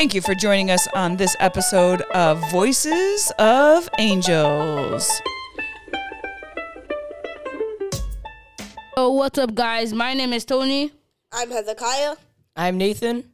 Thank you for joining us on this episode of Voices of Angels. So what's up, guys? My name is Tony, I'm Hezekiah. I'm Nathan.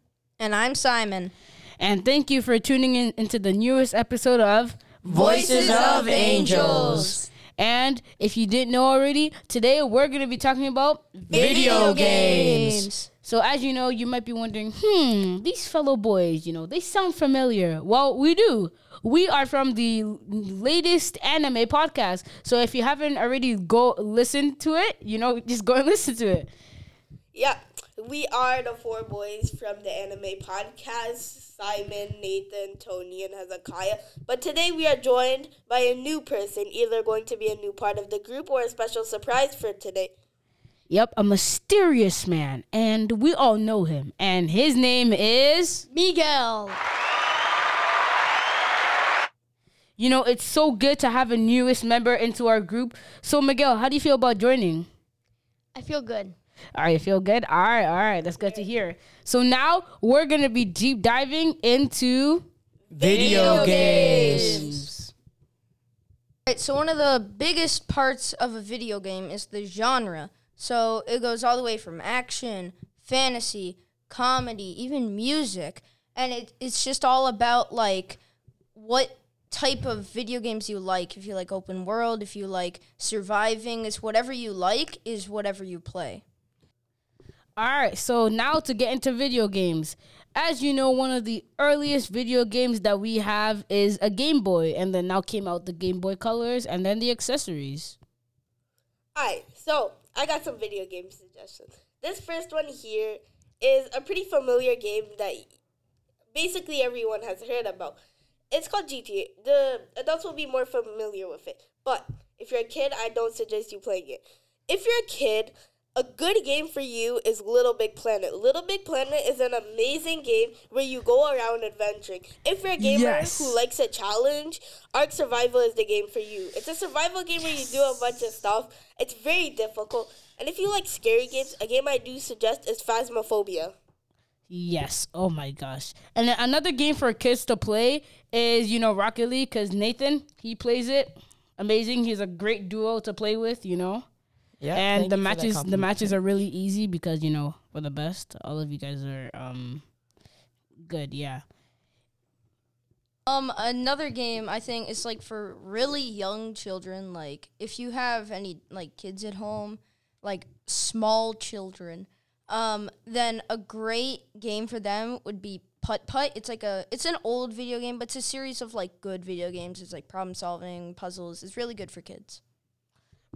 And I'm Simon. and thank you for tuning in into the newest episode of Voices of Angels. And if you didn't know already, today we're going to be talking about Video games. So as you know, you might be wondering, hmm, these fellow boys, you know, they sound familiar. Well, we do. We are from the latest anime podcast. So if you haven't already go listen to it, you know, just go and listen to it. Yeah, we are the four boys from the anime podcast Simon, Nathan, Tony, and Hezekiah. But today we are joined by a new person, either going to be a new part of the group or a special surprise for today. Yep, a mysterious man, and we all know him. And his name is Miguel. You know, it's so good to have a newest member into our group. So Miguel, how do you feel about joining? I feel good. All right, you feel good? All right, all right. That's good to hear. So now we're going to be deep diving into Video games. Right, so one of the biggest parts of a video game is the genre. So it goes all the way from action, fantasy, comedy, even music. And it, it's just all about like what type of video games you like. If you like open world, if you like surviving, it's whatever you like is whatever you play. All right, so now to get into video games. As you know, one of the earliest video games that we have is a Game Boy, and then now came out the Game Boy Colors and then the accessories. Alright, so I got some video game suggestions. This first one here is a pretty familiar game that basically everyone has heard about. It's called GTA. The adults will be more familiar with it. But if you're a kid, I don't suggest you playing it. If you're a kid, a good game for you is Little Big Planet. Little Big Planet is an amazing game where you go around adventuring. If you're a gamer Yes. who likes a challenge, Ark Survival is the game for you. It's a survival game where you do a bunch of stuff. It's very difficult. And if you like scary games, a game I do suggest is Phasmophobia. Yes. Oh my gosh. And another game for kids to play is, you know, Rocket League because Nathan, he plays it. Amazing. He's a great duo to play with, you know. Yeah. and the you for that matches the matches are really easy because, you know, we're the best. All of you guys are um good, yeah. Um, another game I think is like for really young children. Like if you have any like kids at home, like small children, um, then a great game for them would be Putt Putt. It's like a it's an old video game, but it's a series of like good video games. It's like problem solving, puzzles. It's really good for kids.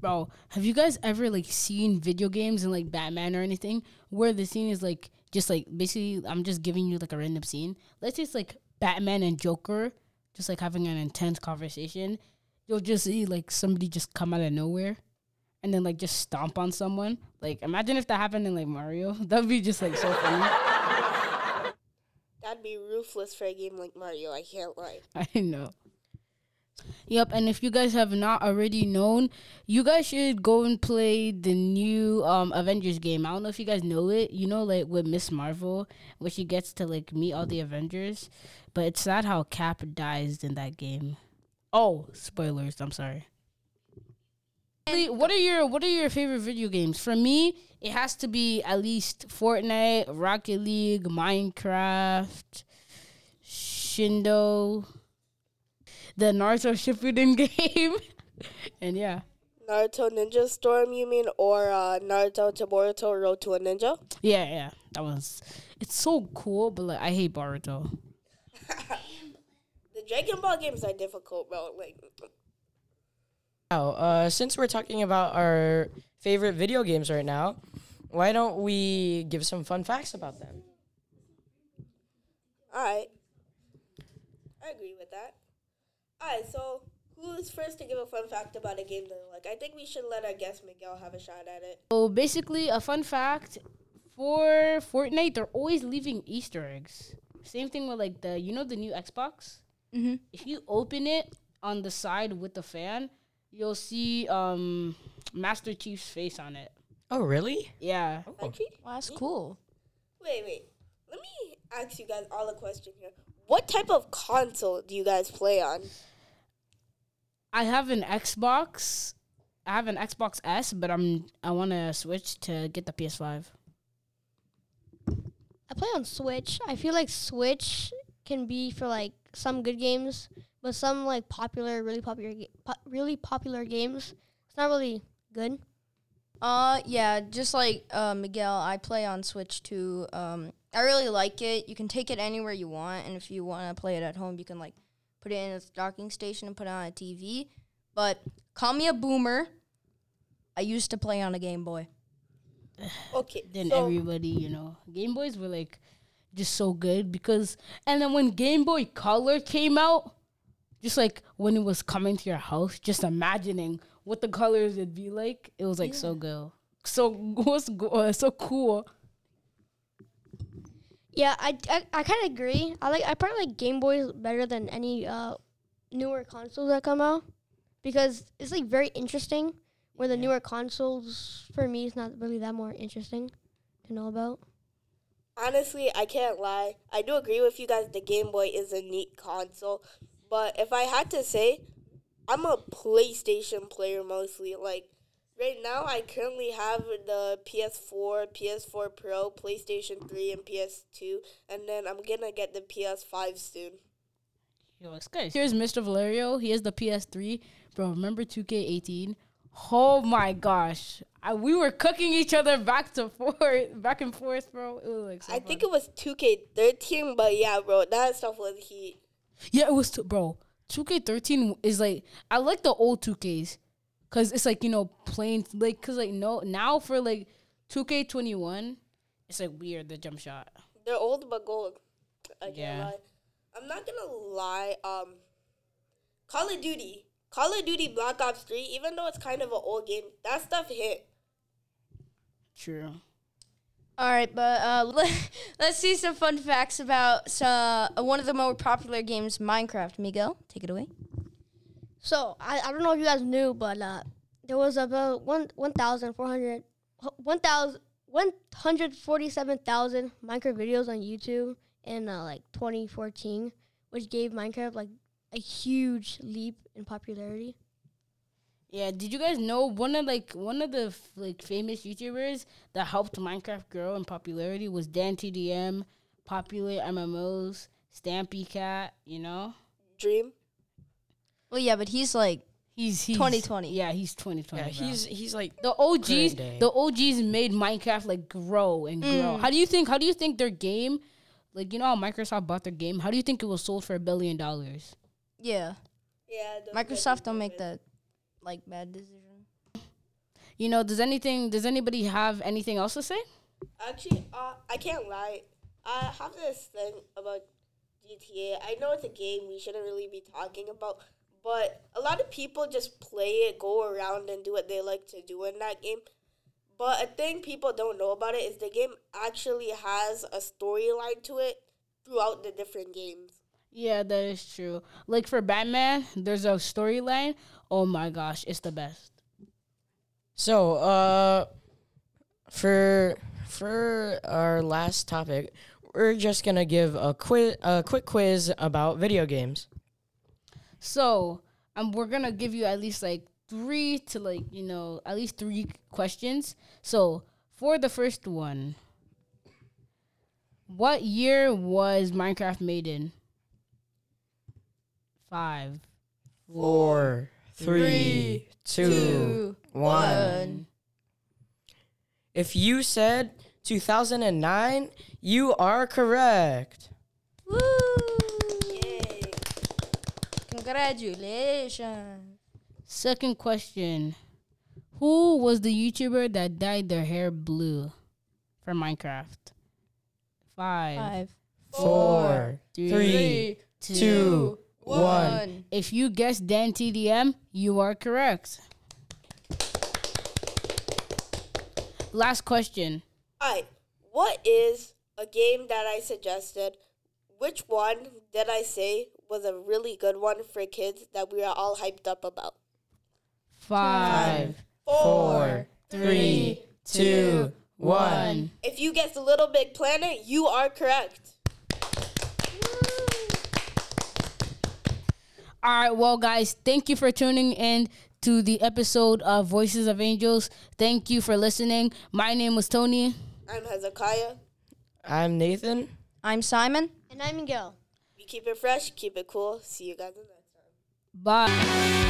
Bro, have you guys ever like seen video games and like Batman or anything where the scene is like just like basically I'm just giving you like a random scene. Let's say it's like Batman and Joker just like having an intense conversation. You'll just see like somebody just come out of nowhere and then like just stomp on someone. Like imagine if that happened in like Mario. That'd be just like so funny. That'd be ruthless for a game like Mario, I can't lie. I know. Yep, and if you guys have not already known, you guys should go and play the new um Avengers game. I don't know if you guys know it. You know, like with Miss Marvel, where she gets to like meet all the Avengers. But it's not how Cap dies in that game. Oh, spoilers! I'm sorry. What are your What are your favorite video games? For me, it has to be at least Fortnite, Rocket League, Minecraft, Shindo, the Naruto Shippuden game, and yeah, Naruto Ninja Storm, you mean, or uh, Naruto to Boruto Road to a Ninja? yeah, yeah. That was. It's so cool, but like I hate Boruto. The Dragon Ball games are difficult, bro. Like, Now, uh, since we're talking about our favorite video games right now, why don't we give some fun facts about them? alright. I agree with that. Alright, so who is first to give a fun fact about a game they like? I think we should let our guest Miguel have a shot at it. So basically, a fun fact for Fortnite, they're always leaving Easter eggs. Same thing with like the you know the new Xbox. Mm-hmm. If you open it on the side with the fan, you'll see um Master Chief's face on it. Oh, really? Yeah. Oh. Actually, Well, that's cool. wait, wait. let me ask you guys all a question here. What type of console do you guys play on? I have an Xbox. I have an Xbox S, but I'm I want to switch to get the PS5. I play on Switch. I feel like Switch can be for like some good games, but some like popular, really popular, ga- po- really popular games, it's not really good. Uh, yeah, just like uh, Miguel, I play on Switch too. Um, I really like it. You can take it anywhere you want, and if you want to play it at home, you can like put it in a docking station and put it on a TV. But call me a boomer. I used to play on a Game Boy. Okay. Then so, everybody, you know, Game Boys were like just so good because, and then when Game Boy Color came out, just like when it was coming to your house, just imagining what the colors would be like, it was like so good, so was go- uh, so cool. Yeah, I, I, I kind of agree. I like I probably like Game Boys better than any uh, newer consoles that come out because it's like very interesting. Where the newer consoles for me is not really that more interesting to know about. honestly, I can't lie. I do agree with you guys. The Game Boy is a neat console, but if I had to say, I'm a PlayStation player mostly. Like right now, I currently have the PS4, PS4 Pro, PlayStation 3, and PS2, and then I'm gonna get the PS5 soon. Yo, it's good. Here's Mr. Valerio. He has the PS3, bro. Remember 2K18? Oh my gosh, I, we were cooking each other back to forth, back and forth, bro. It was like so I think it was 2K13, but yeah, bro, that stuff was heat. Yeah, it was, t- bro. 2K13 is like I like the old 2Ks, cause it's like you know plain like cause like no now for like 2K21, it's like weird the jump shot. They're old but gold. I can't Yeah. lie. I'm not gonna lie. Um, Call of Duty, Call of Duty Black Ops 3, even though it's kind of an old game, that stuff hit. True. All right, but uh, let, let's see some fun facts about uh, one of the more popular games, Minecraft. Miguel, take it away. So I, I don't know if you guys knew, but uh, there was about one one thousand four hundred one thousand one hundred forty seven thousand Minecraft videos on YouTube in uh, like 2014, which gave Minecraft like a huge leap in popularity. Yeah, did you guys know one of like one of the f- like famous YouTubers that helped Minecraft grow in popularity was Dan TDM, popular MMOs, Stampy Cat. You know, Dream. Well, yeah, but he's like, he's, he's 2020. Yeah, he's 2020. Yeah, bro. he's he's like the OGs. The OGs made Minecraft like grow and grow. How do you think? How do you think their game? Like you know how Microsoft bought their game. How do you think it was sold for a billion dollars? yeah, Yeah. those Microsoft don't make that like bad decision. You know, does anything? Does anybody have anything else to say? Actually, uh, I can't lie. I have this thing about GTA. I know it's a game we shouldn't really be talking about, but a lot of people just play it, go around, and do what they like to do in that game. But a thing people don't know about it is the game actually has a storyline to it throughout the different games. Yeah, that is true. Like for Batman, there's a storyline. Oh my gosh, it's the best. So, uh, for for our last topic, we're just gonna give a quiz, a quick quiz about video games. So, um, we're gonna give you at least like three to like you know at least three questions. So for the first one, what year was Minecraft made in? Five, Four, three, two, one. If you said 2009, you are correct. Congratulations. Second question. Who was the YouTuber that dyed their hair blue for Minecraft? Five, Five, Four, three, two, one. If you guessed Dan TDM, you are correct. Last question. Alright, what is a game that I suggested? Which one did I say was a really good one for kids that we are all hyped up about? Five, Four, three, two, one. If you guess the Little Big Planet, you are correct. All right, well, guys, thank you for tuning in to the episode of Voices of Angels. Thank you for listening. My name was Tony. I'm Hezekiah. I'm Nathan. I'm Simon. And I'm Miguel. Keep it fresh, keep it cool. See you guys in the next time. Bye.